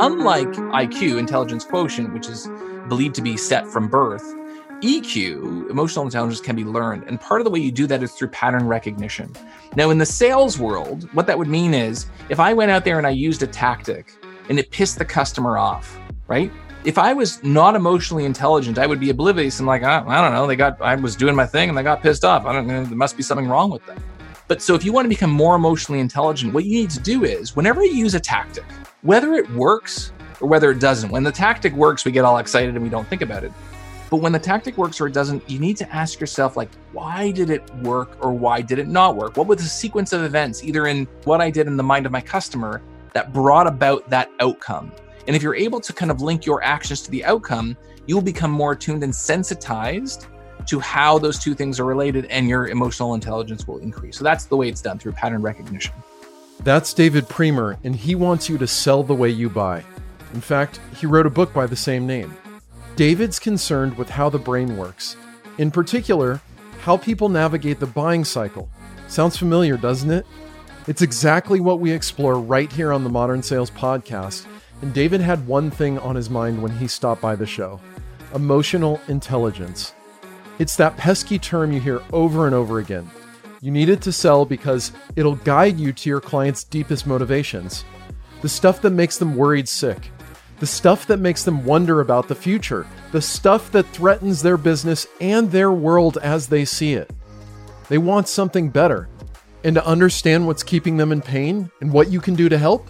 Unlike IQ, intelligence quotient, which is believed to be set from birth, EQ, emotional intelligence, can be learned. And part of the way you do that is through pattern recognition. Now, in the sales world, what that would mean is if I went out there and I used a tactic and it pissed the customer off, right? If I was not emotionally intelligent, I would be oblivious and like, I, I don't know, they got, I was doing my thing and they got pissed off. I don't know, there must be something wrong with them. But so if you want to become more emotionally intelligent, what you need to do is whenever you use a tactic, whether it works or whether it doesn't, when the tactic works, we get all excited and we don't think about it. But when the tactic works or it doesn't, you need to ask yourself, like, why did it work or why did it not work? What was the sequence of events, either in what I did in the mind of my customer, that brought about that outcome? And if you're able to kind of link your actions to the outcome, you'll become more attuned and sensitized to how those two things are related, and your emotional intelligence will increase. So that's the way it's done through pattern recognition. That's David Priemer, and he wants you to sell the way you buy. In fact, he wrote a book by the same name. David's concerned with how the brain works, in particular, how people navigate the buying cycle. Sounds familiar, doesn't it? It's exactly what we explore right here on the Modern Sales Podcast. And David had one thing on his mind when he stopped by the show emotional intelligence. It's that pesky term you hear over and over again. You need it to sell because it'll guide you to your client's deepest motivations. The stuff that makes them worried sick, the stuff that makes them wonder about the future, the stuff that threatens their business and their world as they see it. They want something better. And to understand what's keeping them in pain and what you can do to help,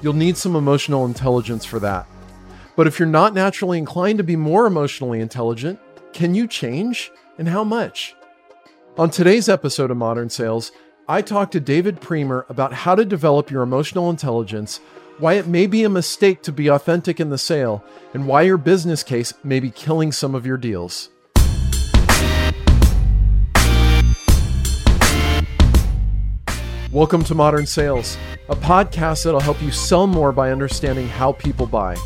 you'll need some emotional intelligence for that. But if you're not naturally inclined to be more emotionally intelligent, can you change? And how much? On today's episode of Modern Sales, I talked to David Priemer about how to develop your emotional intelligence, why it may be a mistake to be authentic in the sale, and why your business case may be killing some of your deals. Welcome to Modern Sales, a podcast that'll help you sell more by understanding how people buy.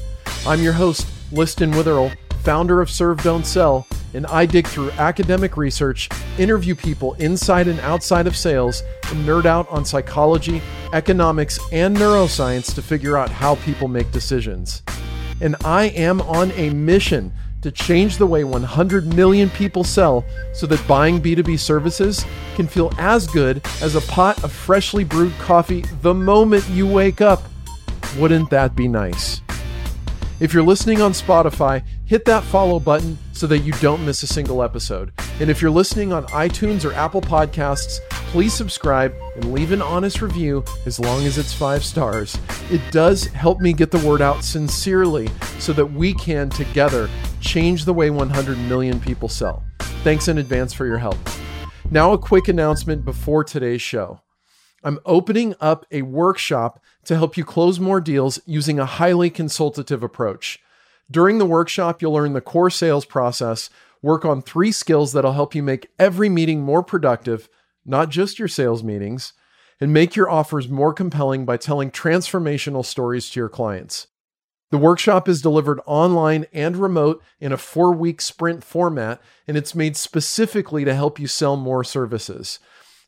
I'm your host, Liston Witherill, founder of Serve Don't Sell and I dig through academic research, interview people inside and outside of sales, and nerd out on psychology, economics, and neuroscience to figure out how people make decisions. And I am on a mission to change the way 100 million people sell so that buying B2B services can feel as good as a pot of freshly brewed coffee the moment you wake up. Wouldn't that be nice? If you're listening on Spotify, hit that follow button so that you don't miss a single episode. And if you're listening on iTunes or Apple Podcasts, please subscribe and leave an honest review as long as it's five stars. It does help me get the word out sincerely so that we can together change the way 100 million people sell. Thanks in advance for your help. Now, a quick announcement before today's show. I'm opening up a workshop to help you close more deals using a highly consultative approach. During the workshop, you'll learn the core sales process, work on three skills that'll help you make every meeting more productive, not just your sales meetings, and make your offers more compelling by telling transformational stories to your clients. The workshop is delivered online and remote in a four week sprint format, and it's made specifically to help you sell more services.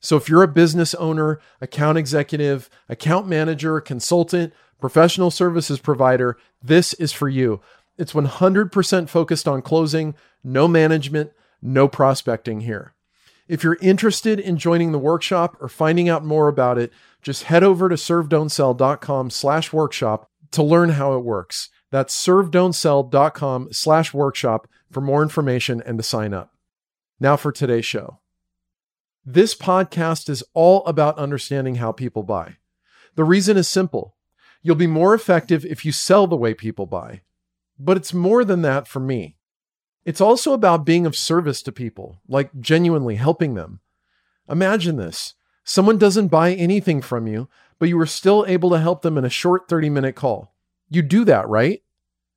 So if you're a business owner, account executive, account manager, consultant, professional services provider, this is for you. It's 100% focused on closing, no management, no prospecting here. If you're interested in joining the workshop or finding out more about it, just head over to servedon'tsell.com slash workshop to learn how it works. That's servedon'tsell.com slash workshop for more information and to sign up. Now for today's show. This podcast is all about understanding how people buy. The reason is simple. You'll be more effective if you sell the way people buy. But it's more than that for me. It's also about being of service to people, like genuinely helping them. Imagine this someone doesn't buy anything from you, but you are still able to help them in a short 30 minute call. You do that, right?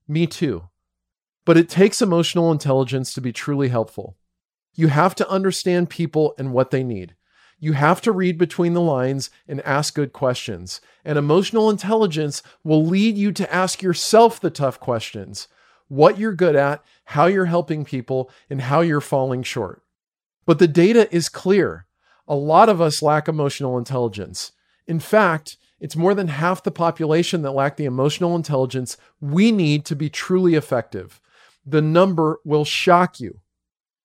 Me too. But it takes emotional intelligence to be truly helpful. You have to understand people and what they need. You have to read between the lines and ask good questions. And emotional intelligence will lead you to ask yourself the tough questions what you're good at, how you're helping people, and how you're falling short. But the data is clear. A lot of us lack emotional intelligence. In fact, It's more than half the population that lack the emotional intelligence we need to be truly effective. The number will shock you.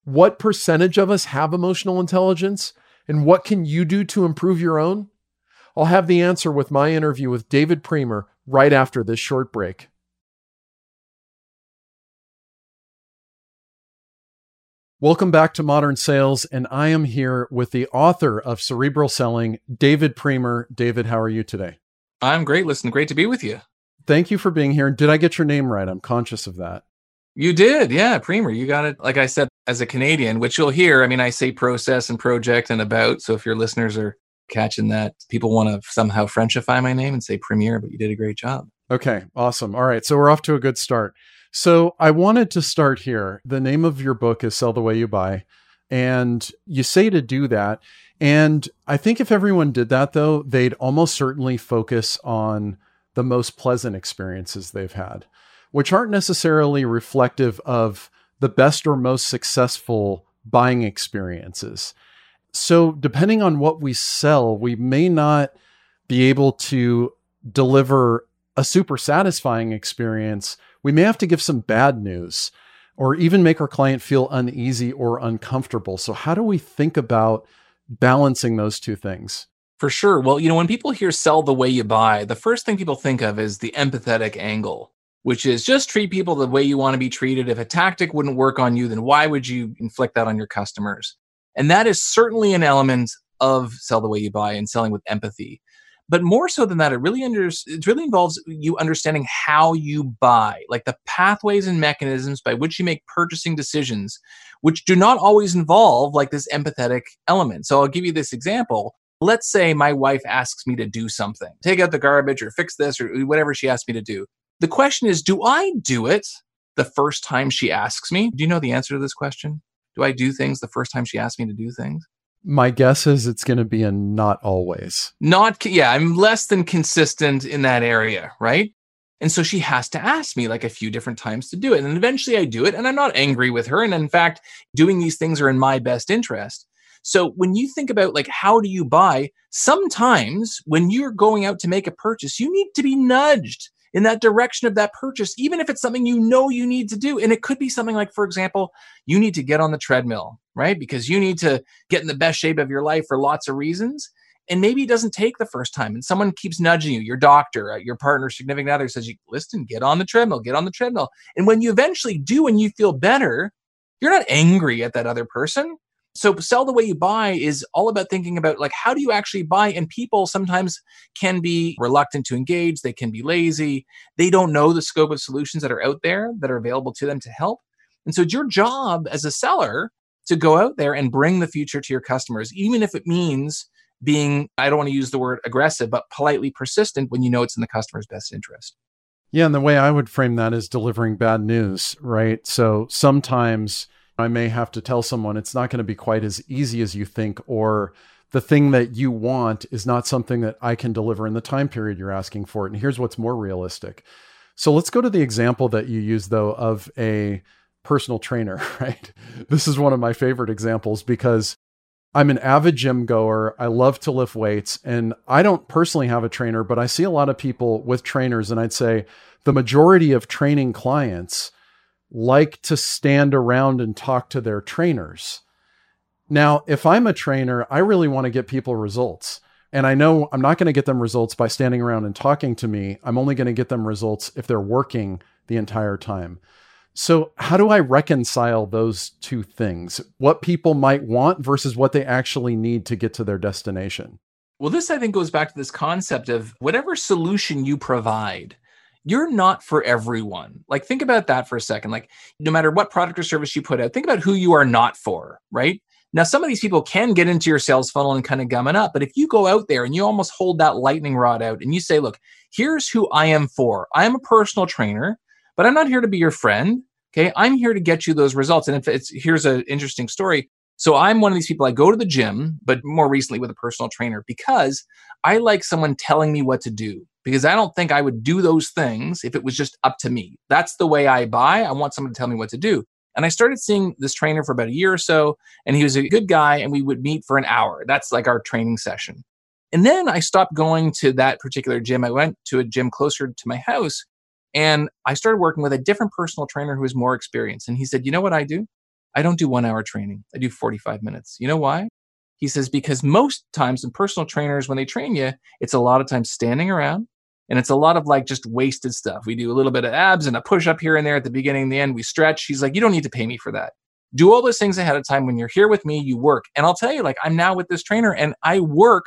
What percentage of us have emotional intelligence? And what can you do to improve your own? I'll have the answer with my interview with David Priemer right after this short break. Welcome back to Modern Sales, and I am here with the author of Cerebral Selling, David Priemer. David, how are you today? I'm great. Listen, great to be with you. Thank you for being here. Did I get your name right? I'm conscious of that. You did, yeah, Priemer. You got it. Like I said, as a Canadian, which you'll hear. I mean, I say process and project and about. So if your listeners are catching that, people want to somehow Frenchify my name and say Premier, but you did a great job. Okay, awesome. All right, so we're off to a good start. So I wanted to start here. The name of your book is Sell the Way You Buy. And you say to do that. And I think if everyone did that, though, they'd almost certainly focus on the most pleasant experiences they've had, which aren't necessarily reflective of the best or most successful buying experiences. So, depending on what we sell, we may not be able to deliver a super satisfying experience we may have to give some bad news or even make our client feel uneasy or uncomfortable. So, how do we think about balancing those two things? For sure. Well, you know, when people hear sell the way you buy, the first thing people think of is the empathetic angle, which is just treat people the way you want to be treated. If a tactic wouldn't work on you, then why would you inflict that on your customers? And that is certainly an element of sell the way you buy and selling with empathy. But more so than that, it really under, it really involves you understanding how you buy, like the pathways and mechanisms by which you make purchasing decisions, which do not always involve like this empathetic element. So I'll give you this example. Let's say my wife asks me to do something, take out the garbage or fix this or whatever she asks me to do. The question is, do I do it the first time she asks me? Do you know the answer to this question? Do I do things the first time she asks me to do things? My guess is it's going to be a not always. Not, yeah, I'm less than consistent in that area, right? And so she has to ask me like a few different times to do it. And eventually I do it, and I'm not angry with her. And in fact, doing these things are in my best interest. So when you think about like how do you buy, sometimes when you're going out to make a purchase, you need to be nudged in that direction of that purchase, even if it's something you know you need to do. And it could be something like, for example, you need to get on the treadmill, right? Because you need to get in the best shape of your life for lots of reasons. And maybe it doesn't take the first time, and someone keeps nudging you. Your doctor, uh, your partner, significant other says, listen, get on the treadmill, get on the treadmill." And when you eventually do, and you feel better, you're not angry at that other person so sell the way you buy is all about thinking about like how do you actually buy? And people sometimes can be reluctant to engage. They can be lazy. They don't know the scope of solutions that are out there that are available to them to help. And so it's your job as a seller to go out there and bring the future to your customers even if it means being i don't want to use the word aggressive but politely persistent when you know it's in the customer's best interest. Yeah and the way i would frame that is delivering bad news right? So sometimes I may have to tell someone it's not going to be quite as easy as you think, or the thing that you want is not something that I can deliver in the time period you're asking for it. And here's what's more realistic. So let's go to the example that you use, though, of a personal trainer, right? This is one of my favorite examples because I'm an avid gym goer. I love to lift weights, and I don't personally have a trainer, but I see a lot of people with trainers, and I'd say the majority of training clients like to stand around and talk to their trainers. Now, if I'm a trainer, I really want to get people results. And I know I'm not going to get them results by standing around and talking to me. I'm only going to get them results if they're working the entire time. So, how do I reconcile those two things? What people might want versus what they actually need to get to their destination? Well, this I think goes back to this concept of whatever solution you provide, you're not for everyone. Like, think about that for a second. Like, no matter what product or service you put out, think about who you are not for, right? Now, some of these people can get into your sales funnel and kind of gum it up. But if you go out there and you almost hold that lightning rod out and you say, look, here's who I am for. I am a personal trainer, but I'm not here to be your friend. Okay. I'm here to get you those results. And if it's here's an interesting story. So I'm one of these people, I go to the gym, but more recently with a personal trainer because I like someone telling me what to do because I don't think I would do those things if it was just up to me. That's the way I buy. I want someone to tell me what to do. And I started seeing this trainer for about a year or so, and he was a good guy, and we would meet for an hour. That's like our training session. And then I stopped going to that particular gym. I went to a gym closer to my house and I started working with a different personal trainer who was more experienced. And he said, You know what I do? I don't do one hour training, I do 45 minutes. You know why? He says, Because most times in personal trainers, when they train you, it's a lot of times standing around and it's a lot of like just wasted stuff. We do a little bit of abs and a push up here and there at the beginning and the end. We stretch. He's like, You don't need to pay me for that. Do all those things ahead of time. When you're here with me, you work. And I'll tell you, like, I'm now with this trainer and I work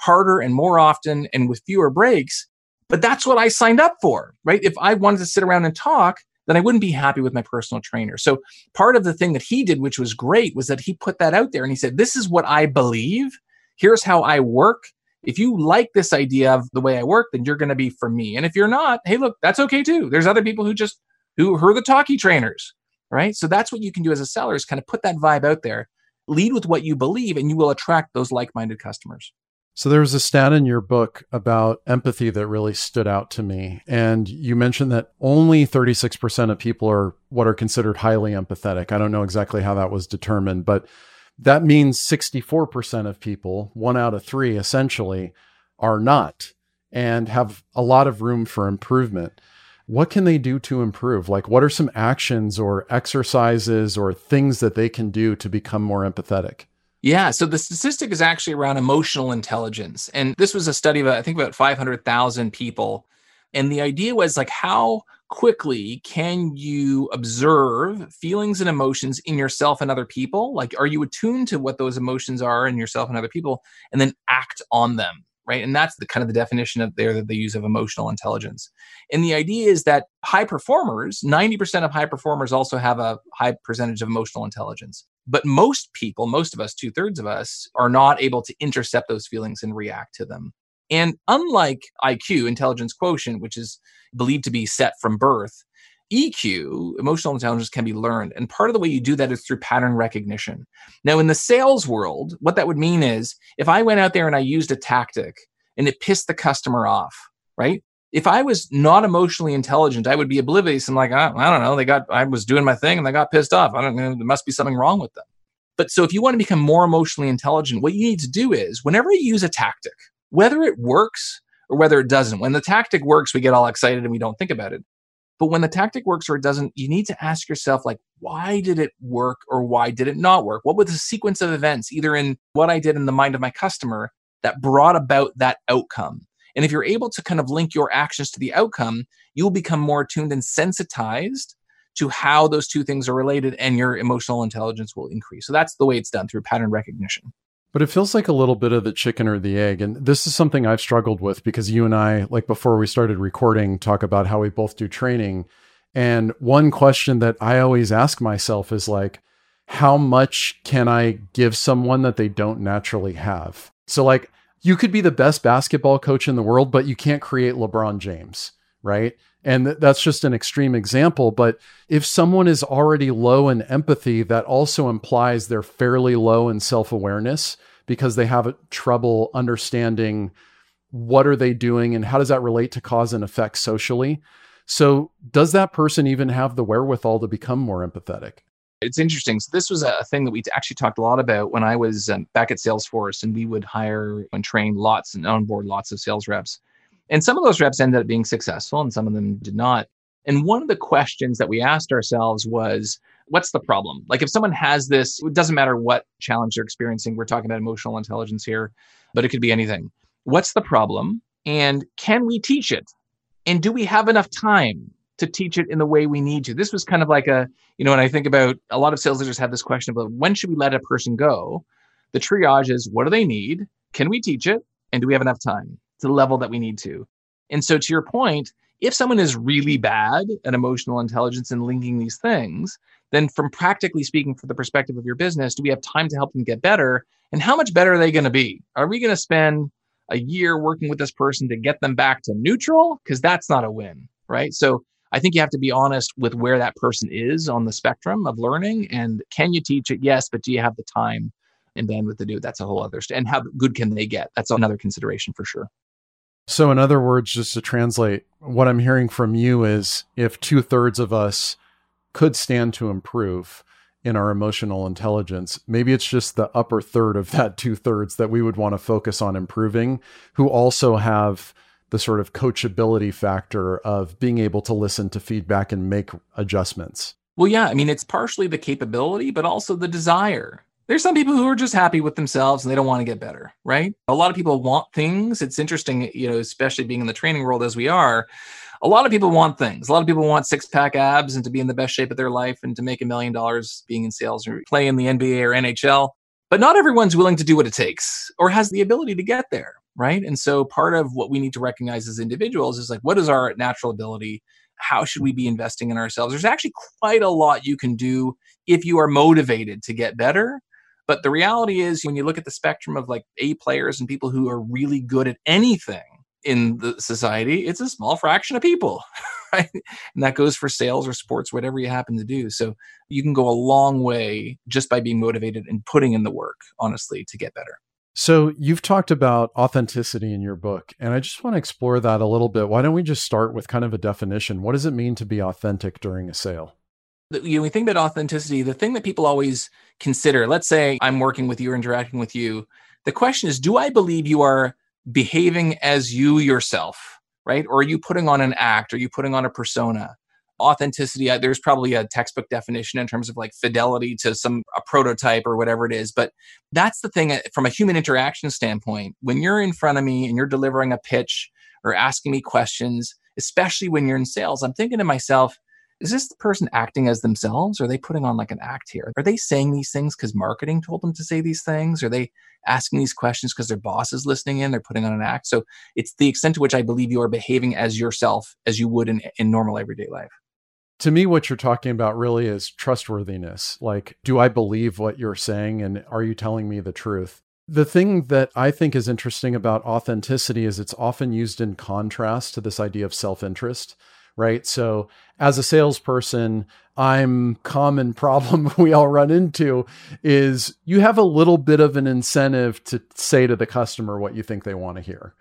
harder and more often and with fewer breaks but that's what I signed up for, right? If I wanted to sit around and talk, then I wouldn't be happy with my personal trainer. So part of the thing that he did, which was great, was that he put that out there and he said, This is what I believe. Here's how I work. If you like this idea of the way I work, then you're going to be for me. And if you're not, hey, look, that's okay too. There's other people who just who, who are the talkie trainers, right? So that's what you can do as a seller is kind of put that vibe out there, lead with what you believe, and you will attract those like-minded customers. So there was a stat in your book about empathy that really stood out to me. And you mentioned that only 36% of people are what are considered highly empathetic. I don't know exactly how that was determined, but that means 64% of people, one out of three essentially, are not and have a lot of room for improvement. What can they do to improve? Like, what are some actions or exercises or things that they can do to become more empathetic? Yeah. So the statistic is actually around emotional intelligence. And this was a study of, I think, about 500,000 people. And the idea was like, how quickly can you observe feelings and emotions in yourself and other people? Like, are you attuned to what those emotions are in yourself and other people and then act on them? Right. And that's the kind of the definition of there that they use of emotional intelligence. And the idea is that high performers, 90% of high performers also have a high percentage of emotional intelligence. But most people, most of us, two thirds of us, are not able to intercept those feelings and react to them. And unlike IQ, intelligence quotient, which is believed to be set from birth, EQ, emotional intelligence, can be learned. And part of the way you do that is through pattern recognition. Now, in the sales world, what that would mean is if I went out there and I used a tactic and it pissed the customer off, right? if I was not emotionally intelligent, I would be oblivious and like, I, I, don't know, they got, I was doing my thing and they got pissed off. I don't know, there must be something wrong with them. But so if you want to become more emotionally intelligent, what you need to do is whenever you use a tactic, whether it works or whether it doesn't, when the tactic works, we get all excited and we don't think about it. But when the tactic works or it doesn't, you need to ask yourself, like, why did it work or why did it not work? What was the sequence of events, either in what I did in the mind of my customer, that brought about that outcome? And if you're able to kind of link your actions to the outcome, you'll become more attuned and sensitized to how those two things are related and your emotional intelligence will increase. So that's the way it's done through pattern recognition. But it feels like a little bit of the chicken or the egg. And this is something I've struggled with because you and I, like before we started recording, talk about how we both do training. And one question that I always ask myself is like, how much can I give someone that they don't naturally have? So, like, you could be the best basketball coach in the world, but you can't create LeBron James, right? And th- that's just an extreme example. But if someone is already low in empathy, that also implies they're fairly low in self awareness because they have trouble understanding what are they doing and how does that relate to cause and effect socially. So, does that person even have the wherewithal to become more empathetic? it's interesting. So this was a thing that we actually talked a lot about when I was um, back at Salesforce, and we would hire and train lots and onboard lots of sales reps. And some of those reps ended up being successful, and some of them did not. And one of the questions that we asked ourselves was, what's the problem? Like if someone has this, it doesn't matter what challenge they're experiencing. We're talking about emotional intelligence here, but it could be anything. What's the problem? And can we teach it? And do we have enough time? to teach it in the way we need to. This was kind of like a, you know, when I think about a lot of sales leaders have this question about when should we let a person go? The triage is what do they need? Can we teach it? And do we have enough time to the level that we need to? And so, to your point, if someone is really bad at emotional intelligence and linking these things, then from practically speaking, from the perspective of your business, do we have time to help them get better? And how much better are they going to be? Are we going to spend a year working with this person to get them back to neutral? Because that's not a win, right? So I think you have to be honest with where that person is on the spectrum of learning. And can you teach it? Yes, but do you have the time and bandwidth to do it? That's a whole other. St- and how good can they get? That's another consideration for sure. So, in other words, just to translate, what I'm hearing from you is if two thirds of us could stand to improve, in our emotional intelligence. Maybe it's just the upper third of that two thirds that we would want to focus on improving, who also have the sort of coachability factor of being able to listen to feedback and make adjustments. Well, yeah, I mean, it's partially the capability, but also the desire. There's some people who are just happy with themselves and they don't want to get better, right? A lot of people want things. It's interesting, you know, especially being in the training world as we are. A lot of people want things. A lot of people want six pack abs and to be in the best shape of their life and to make a million dollars being in sales or play in the NBA or NHL. But not everyone's willing to do what it takes or has the ability to get there, right? And so part of what we need to recognize as individuals is like, what is our natural ability? how should we be investing in ourselves? There's actually quite a lot you can do if you are motivated to get better. But the reality is, when you look at the spectrum of like A players and people who are really good at anything in the society, it's a small fraction of people, right? And that goes for sales or sports, whatever you happen to do. So you can go a long way just by being motivated and putting in the work, honestly, to get better. So you've talked about authenticity in your book, and I just want to explore that a little bit. Why don't we just start with kind of a definition? What does it mean to be authentic during a sale? You know, we think about authenticity, the thing that people always consider, let's say I'm working with you or interacting with you, the question is, do I believe you are behaving as you yourself, right? Or are you putting on an act? Are you putting on a persona? authenticity uh, there's probably a textbook definition in terms of like fidelity to some a prototype or whatever it is but that's the thing uh, from a human interaction standpoint when you're in front of me and you're delivering a pitch or asking me questions especially when you're in sales i'm thinking to myself is this the person acting as themselves? Or are they putting on like an act here? Are they saying these things because marketing told them to say these things? Are they asking these questions because their boss is listening in? They're putting on an act. So it's the extent to which I believe you are behaving as yourself as you would in, in normal everyday life to me what you're talking about really is trustworthiness like do i believe what you're saying and are you telling me the truth the thing that i think is interesting about authenticity is it's often used in contrast to this idea of self-interest right so as a salesperson i'm common problem we all run into is you have a little bit of an incentive to say to the customer what you think they want to hear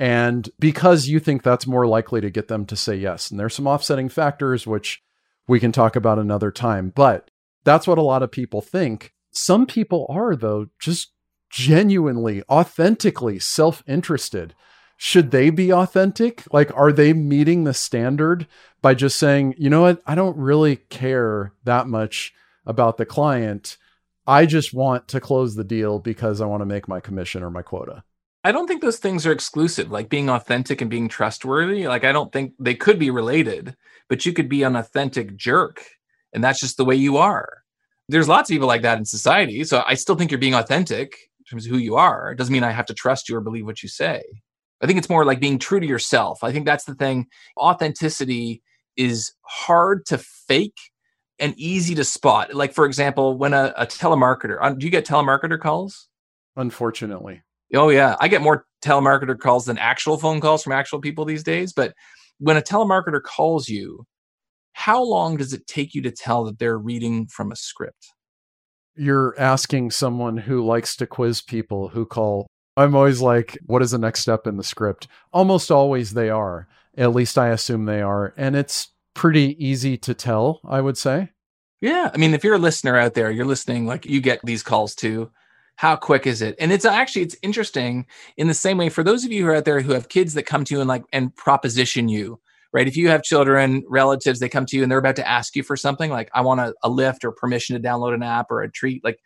and because you think that's more likely to get them to say yes. And there's some offsetting factors, which we can talk about another time. But that's what a lot of people think. Some people are, though, just genuinely, authentically self interested. Should they be authentic? Like, are they meeting the standard by just saying, you know what? I don't really care that much about the client. I just want to close the deal because I want to make my commission or my quota. I don't think those things are exclusive, like being authentic and being trustworthy. Like, I don't think they could be related, but you could be an authentic jerk, and that's just the way you are. There's lots of people like that in society. So I still think you're being authentic in terms of who you are. It doesn't mean I have to trust you or believe what you say. I think it's more like being true to yourself. I think that's the thing. Authenticity is hard to fake and easy to spot. Like, for example, when a, a telemarketer, do you get telemarketer calls? Unfortunately. Oh yeah, I get more telemarketer calls than actual phone calls from actual people these days. But when a telemarketer calls you, how long does it take you to tell that they're reading from a script? You're asking someone who likes to quiz people who call. I'm always like, what is the next step in the script? Almost always they are. At least I assume they are. And it's pretty easy to tell, I would say. Yeah. I mean, if you're a listener out there, you're listening, like you get these calls too how quick is it and it's actually it's interesting in the same way for those of you who are out there who have kids that come to you and like and proposition you right if you have children relatives they come to you and they're about to ask you for something like i want a, a lift or permission to download an app or a treat like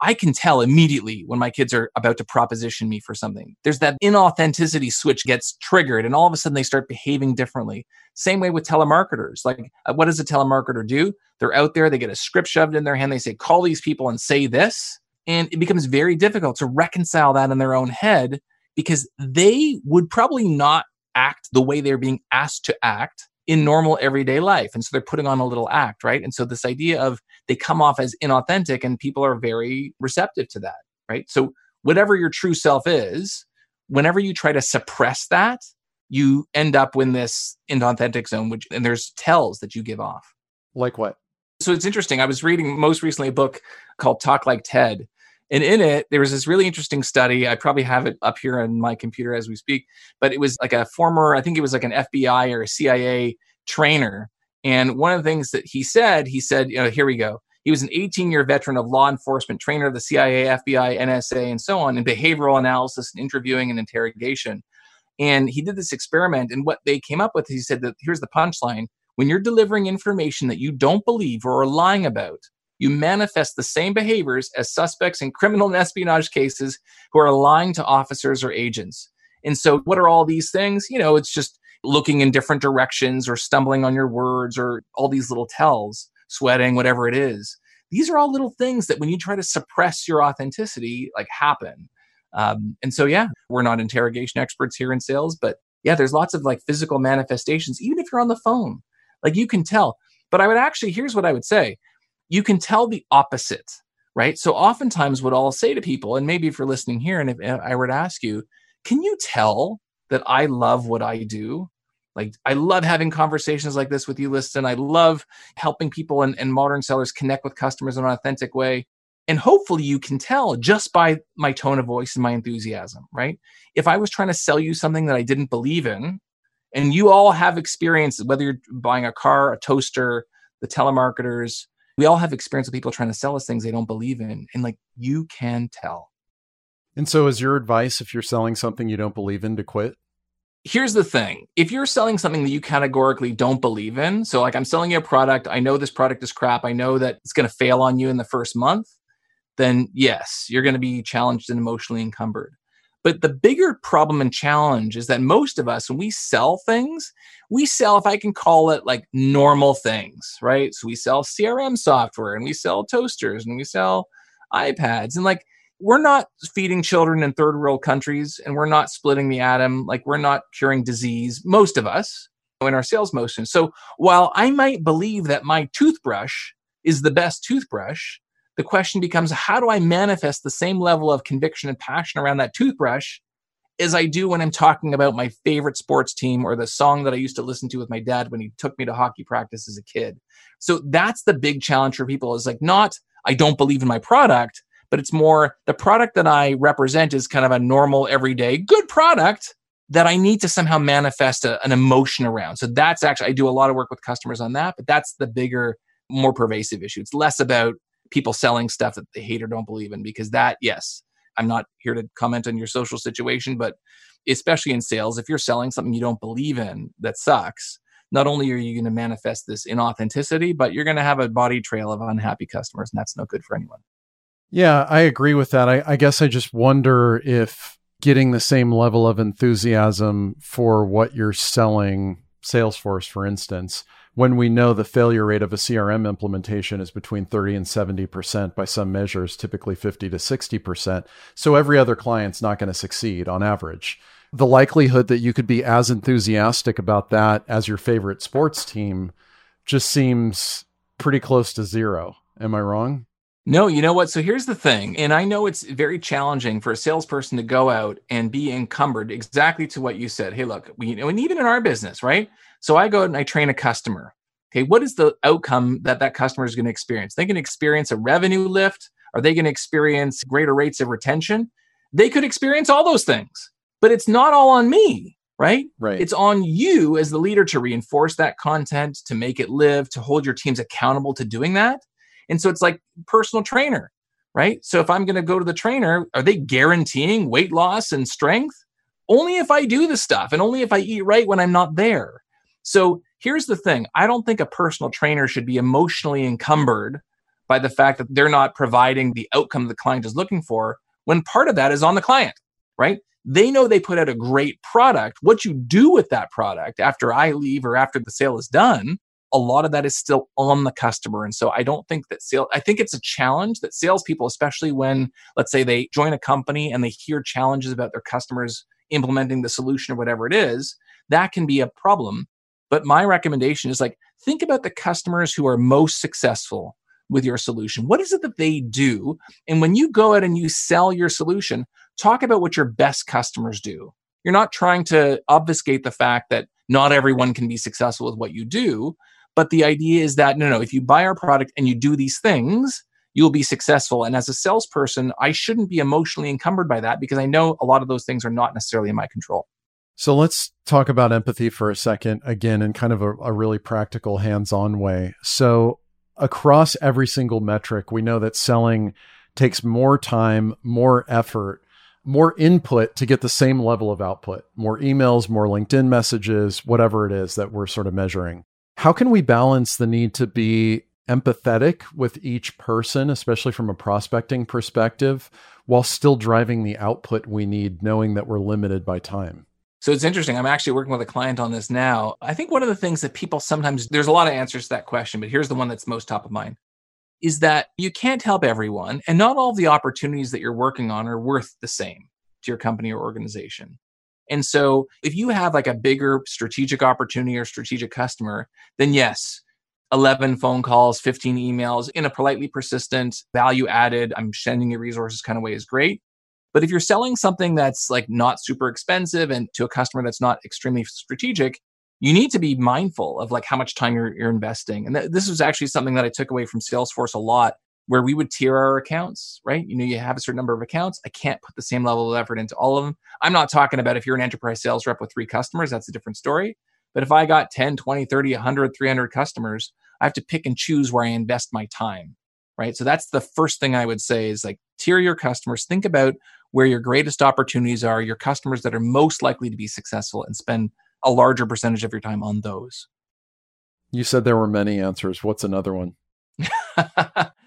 i can tell immediately when my kids are about to proposition me for something. There's that inauthenticity switch gets triggered and all of a sudden they start behaving differently. Same way with telemarketers. Like uh, what does a telemarketer do? They're out there they get a script shoved in their hand they say call these people and say this and it becomes very difficult to reconcile that in their own head because they would probably not act the way they're being asked to act in normal everyday life. And so they're putting on a little act, right? And so this idea of they come off as inauthentic and people are very receptive to that, right? So whatever your true self is, whenever you try to suppress that, you end up in this inauthentic zone, which and there's tells that you give off. Like what? So it's interesting. I was reading most recently a book called Talk Like Ted, and in it, there was this really interesting study. I probably have it up here on my computer as we speak, but it was like a former, I think it was like an FBI or a CIA trainer. And one of the things that he said, he said, you know, here we go. He was an 18 year veteran of law enforcement, trainer of the CIA, FBI, NSA, and so on, in behavioral analysis and interviewing and interrogation. And he did this experiment. And what they came up with, he said that here's the punchline when you're delivering information that you don't believe or are lying about, you manifest the same behaviors as suspects in criminal and espionage cases who are lying to officers or agents. And so, what are all these things? You know, it's just looking in different directions or stumbling on your words or all these little tells, sweating, whatever it is. These are all little things that when you try to suppress your authenticity, like happen. Um, and so, yeah, we're not interrogation experts here in sales, but yeah, there's lots of like physical manifestations, even if you're on the phone. Like you can tell. But I would actually, here's what I would say you can tell the opposite, right? So oftentimes, what I'll say to people, and maybe if you're listening here, and if I were to ask you, can you tell that I love what I do? Like, I love having conversations like this with you, Liston. I love helping people and, and modern sellers connect with customers in an authentic way. And hopefully, you can tell just by my tone of voice and my enthusiasm, right? If I was trying to sell you something that I didn't believe in, and you all have experience, whether you're buying a car, a toaster, the telemarketers, we all have experience with people trying to sell us things they don't believe in. And like, you can tell. And so, is your advice if you're selling something you don't believe in to quit? Here's the thing if you're selling something that you categorically don't believe in, so like I'm selling you a product, I know this product is crap, I know that it's going to fail on you in the first month, then yes, you're going to be challenged and emotionally encumbered. But the bigger problem and challenge is that most of us, when we sell things, we sell, if I can call it like normal things, right? So we sell CRM software and we sell toasters and we sell iPads. And like, we're not feeding children in third world countries and we're not splitting the atom. Like, we're not curing disease, most of us in our sales motion. So while I might believe that my toothbrush is the best toothbrush, the question becomes how do I manifest the same level of conviction and passion around that toothbrush as I do when I'm talking about my favorite sports team or the song that I used to listen to with my dad when he took me to hockey practice as a kid. So that's the big challenge for people is like not I don't believe in my product, but it's more the product that I represent is kind of a normal everyday good product that I need to somehow manifest a, an emotion around. So that's actually I do a lot of work with customers on that, but that's the bigger more pervasive issue. It's less about people selling stuff that they hate or don't believe in because that yes i'm not here to comment on your social situation but especially in sales if you're selling something you don't believe in that sucks not only are you going to manifest this inauthenticity but you're going to have a body trail of unhappy customers and that's no good for anyone. Yeah i agree with that. I, I guess i just wonder if getting the same level of enthusiasm for what you're selling salesforce for instance when we know the failure rate of a CRM implementation is between 30 and 70% by some measures, typically 50 to 60%. So every other client's not going to succeed on average. The likelihood that you could be as enthusiastic about that as your favorite sports team just seems pretty close to zero. Am I wrong? No, you know what? So here's the thing. And I know it's very challenging for a salesperson to go out and be encumbered exactly to what you said. Hey, look, we, and even in our business, right? So I go out and I train a customer. Okay, what is the outcome that that customer is going to experience? They can experience a revenue lift. Are they going to experience greater rates of retention? They could experience all those things, but it's not all on me, right? Right. It's on you as the leader to reinforce that content, to make it live, to hold your teams accountable to doing that. And so it's like personal trainer, right? So if I'm going to go to the trainer, are they guaranteeing weight loss and strength? Only if I do the stuff and only if I eat right when I'm not there. So here's the thing I don't think a personal trainer should be emotionally encumbered by the fact that they're not providing the outcome the client is looking for when part of that is on the client, right? They know they put out a great product. What you do with that product after I leave or after the sale is done, a lot of that is still on the customer. And so I don't think that sales, I think it's a challenge that salespeople, especially when, let's say, they join a company and they hear challenges about their customers implementing the solution or whatever it is, that can be a problem. But my recommendation is like, think about the customers who are most successful with your solution. What is it that they do? And when you go out and you sell your solution, talk about what your best customers do. You're not trying to obfuscate the fact that not everyone can be successful with what you do. But the idea is that, no, no, if you buy our product and you do these things, you'll be successful. And as a salesperson, I shouldn't be emotionally encumbered by that because I know a lot of those things are not necessarily in my control. So let's talk about empathy for a second, again, in kind of a, a really practical, hands on way. So across every single metric, we know that selling takes more time, more effort, more input to get the same level of output, more emails, more LinkedIn messages, whatever it is that we're sort of measuring. How can we balance the need to be empathetic with each person, especially from a prospecting perspective, while still driving the output we need, knowing that we're limited by time? So it's interesting. I'm actually working with a client on this now. I think one of the things that people sometimes, there's a lot of answers to that question, but here's the one that's most top of mind is that you can't help everyone, and not all the opportunities that you're working on are worth the same to your company or organization. And so if you have like a bigger strategic opportunity or strategic customer, then yes, 11 phone calls, 15 emails in a politely persistent, value added, I'm sending you resources kind of way is great. But if you're selling something that's like not super expensive and to a customer that's not extremely strategic, you need to be mindful of like how much time you're, you're investing. And th- this was actually something that I took away from Salesforce a lot, where we would tier our accounts, right? You know, you have a certain number of accounts. I can't put the same level of effort into all of them. I'm not talking about if you're an enterprise sales rep with three customers, that's a different story. But if I got 10, 20, 30, 100, 300 customers, I have to pick and choose where I invest my time, right? So that's the first thing I would say is like tier your customers. Think about where your greatest opportunities are, your customers that are most likely to be successful, and spend a larger percentage of your time on those. You said there were many answers. What's another one?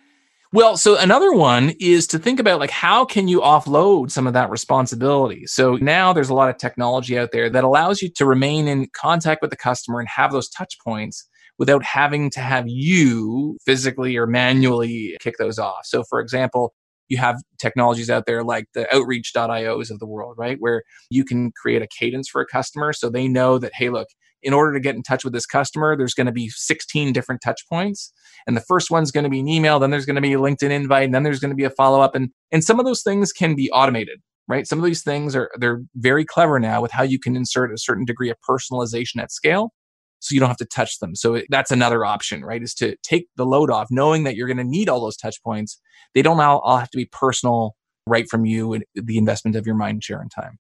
well, so another one is to think about like how can you offload some of that responsibility. So now there's a lot of technology out there that allows you to remain in contact with the customer and have those touch points without having to have you physically or manually kick those off. So for example, you have technologies out there like the outreach.ios of the world, right? Where you can create a cadence for a customer so they know that, hey, look, in order to get in touch with this customer, there's going to be 16 different touch points. And the first one's going to be an email, then there's going to be a LinkedIn invite, and then there's going to be a follow up. And, and some of those things can be automated, right? Some of these things are, they're very clever now with how you can insert a certain degree of personalization at scale so you don't have to touch them. So that's another option, right? Is to take the load off, knowing that you're going to need all those touch points. They don't all, all have to be personal right from you and the investment of your mind share and time.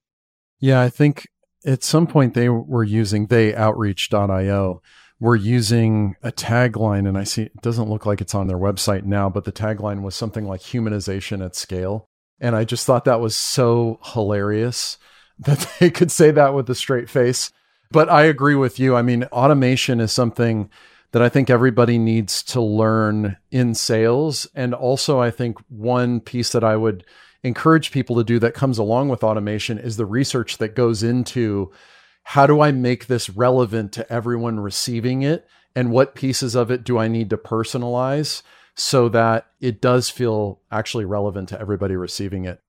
Yeah, I think at some point they were using they outreach.io were using a tagline and I see it doesn't look like it's on their website now, but the tagline was something like humanization at scale. And I just thought that was so hilarious that they could say that with a straight face. But I agree with you. I mean, automation is something that I think everybody needs to learn in sales. And also, I think one piece that I would encourage people to do that comes along with automation is the research that goes into how do I make this relevant to everyone receiving it? And what pieces of it do I need to personalize so that it does feel actually relevant to everybody receiving it?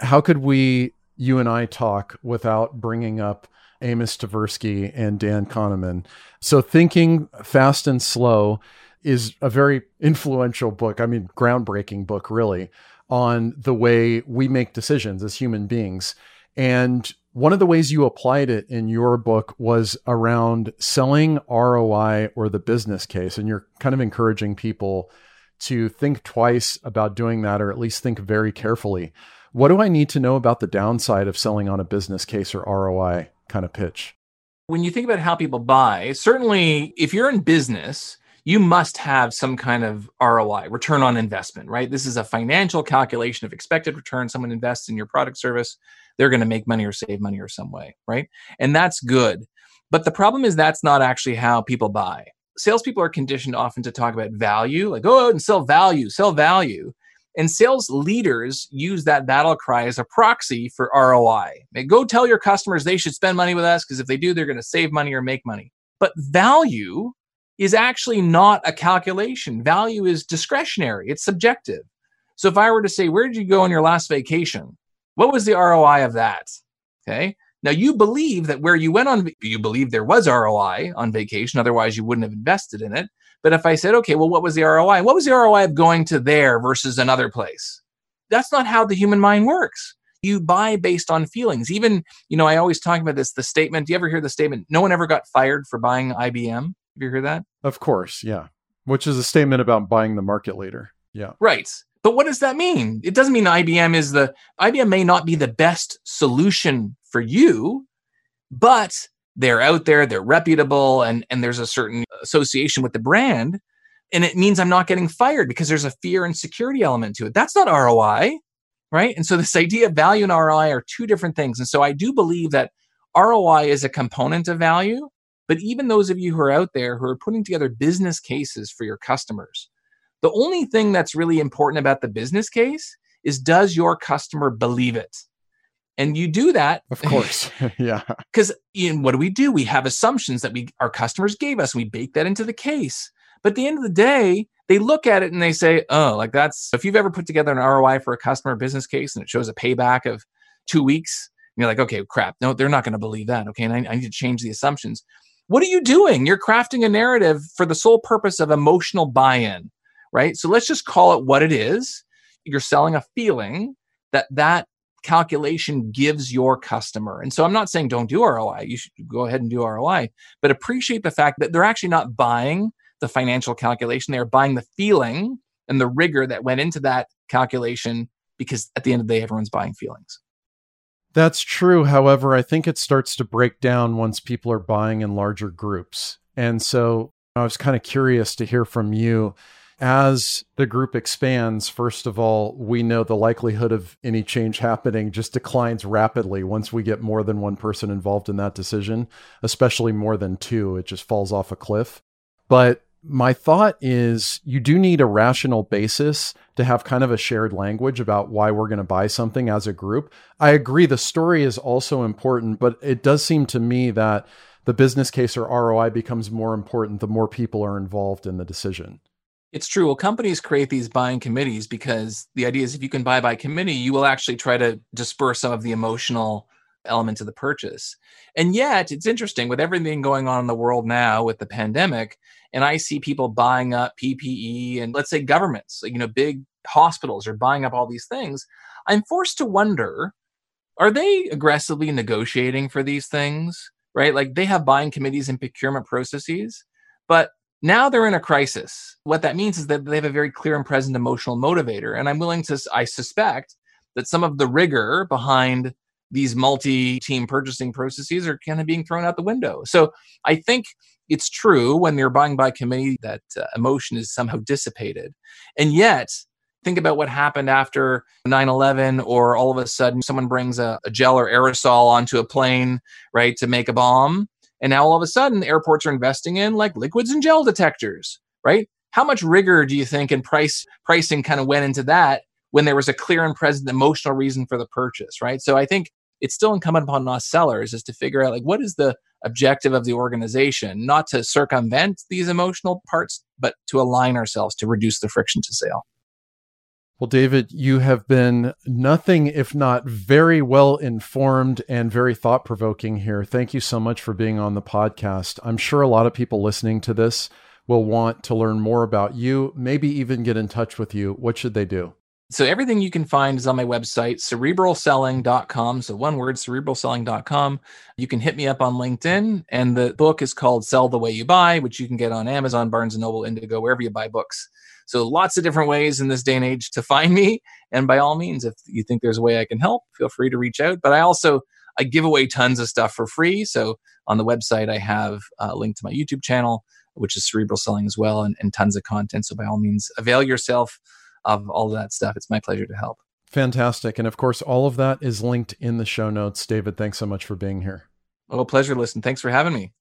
How could we, you and I, talk without bringing up Amos Tversky and Dan Kahneman. So, Thinking Fast and Slow is a very influential book. I mean, groundbreaking book, really, on the way we make decisions as human beings. And one of the ways you applied it in your book was around selling ROI or the business case. And you're kind of encouraging people to think twice about doing that, or at least think very carefully. What do I need to know about the downside of selling on a business case or ROI? kind of pitch? When you think about how people buy, certainly if you're in business, you must have some kind of ROI, return on investment, right? This is a financial calculation of expected return. Someone invests in your product service, they're going to make money or save money or some way, right? And that's good. But the problem is that's not actually how people buy. Salespeople are conditioned often to talk about value, like go out and sell value, sell value. And sales leaders use that battle cry as a proxy for ROI. Go tell your customers they should spend money with us because if they do, they're going to save money or make money. But value is actually not a calculation. Value is discretionary, it's subjective. So if I were to say, Where did you go on your last vacation? What was the ROI of that? Okay. Now you believe that where you went on, you believe there was ROI on vacation, otherwise you wouldn't have invested in it. But if I said, okay, well, what was the ROI? What was the ROI of going to there versus another place? That's not how the human mind works. You buy based on feelings. Even, you know, I always talk about this the statement. Do you ever hear the statement, no one ever got fired for buying IBM? Have you heard that? Of course, yeah. Which is a statement about buying the market later. Yeah. Right. But what does that mean? It doesn't mean IBM is the IBM may not be the best solution for you, but they're out there, they're reputable, and, and there's a certain association with the brand. and it means I'm not getting fired because there's a fear and security element to it. That's not ROI, right? And so this idea of value and ROI are two different things. And so I do believe that ROI is a component of value, but even those of you who are out there who are putting together business cases for your customers, the only thing that's really important about the business case is does your customer believe it? And you do that, of course, yeah. Because what do we do? We have assumptions that we our customers gave us. We bake that into the case. But at the end of the day, they look at it and they say, "Oh, like that's." If you've ever put together an ROI for a customer business case and it shows a payback of two weeks, you're like, "Okay, crap. No, they're not going to believe that." Okay, and I, I need to change the assumptions. What are you doing? You're crafting a narrative for the sole purpose of emotional buy-in, right? So let's just call it what it is. You're selling a feeling that that calculation gives your customer. And so I'm not saying don't do ROI. You should go ahead and do ROI, but appreciate the fact that they're actually not buying the financial calculation. They're buying the feeling and the rigor that went into that calculation because at the end of the day, everyone's buying feelings. That's true. However, I think it starts to break down once people are buying in larger groups. And so I was kind of curious to hear from you as the group expands, first of all, we know the likelihood of any change happening just declines rapidly once we get more than one person involved in that decision, especially more than two. It just falls off a cliff. But my thought is you do need a rational basis to have kind of a shared language about why we're going to buy something as a group. I agree the story is also important, but it does seem to me that the business case or ROI becomes more important the more people are involved in the decision. It's true. Well, companies create these buying committees because the idea is if you can buy by committee, you will actually try to disperse some of the emotional elements of the purchase. And yet, it's interesting with everything going on in the world now with the pandemic, and I see people buying up PPE and let's say governments, you know, big hospitals are buying up all these things. I'm forced to wonder are they aggressively negotiating for these things? Right? Like they have buying committees and procurement processes, but now they're in a crisis. What that means is that they have a very clear and present emotional motivator. And I'm willing to, I suspect that some of the rigor behind these multi team purchasing processes are kind of being thrown out the window. So I think it's true when you're buying by committee that uh, emotion is somehow dissipated. And yet, think about what happened after 9-11 or all of a sudden someone brings a, a gel or aerosol onto a plane right to make a bomb and now all of a sudden, airports are investing in like liquids and gel detectors, right? How much rigor do you think and price pricing kind of went into that when there was a clear and present emotional reason for the purchase, right? So I think it's still incumbent upon us sellers is to figure out like what is the objective of the organization, not to circumvent these emotional parts, but to align ourselves to reduce the friction to sale. Well, David, you have been nothing if not very well informed and very thought provoking here. Thank you so much for being on the podcast. I'm sure a lot of people listening to this will want to learn more about you, maybe even get in touch with you. What should they do? So everything you can find is on my website, cerebralselling.com. So one word, cerebralselling.com. You can hit me up on LinkedIn. And the book is called Sell the Way You Buy, which you can get on Amazon, Barnes & Noble, Indigo, wherever you buy books. So lots of different ways in this day and age to find me. And by all means, if you think there's a way I can help, feel free to reach out. But I also I give away tons of stuff for free. So on the website, I have a link to my YouTube channel, which is Cerebral Selling as well, and, and tons of content. So by all means, avail yourself of all of that stuff. It's my pleasure to help. Fantastic. And of course, all of that is linked in the show notes. David, thanks so much for being here. Oh, pleasure, Liston. Thanks for having me.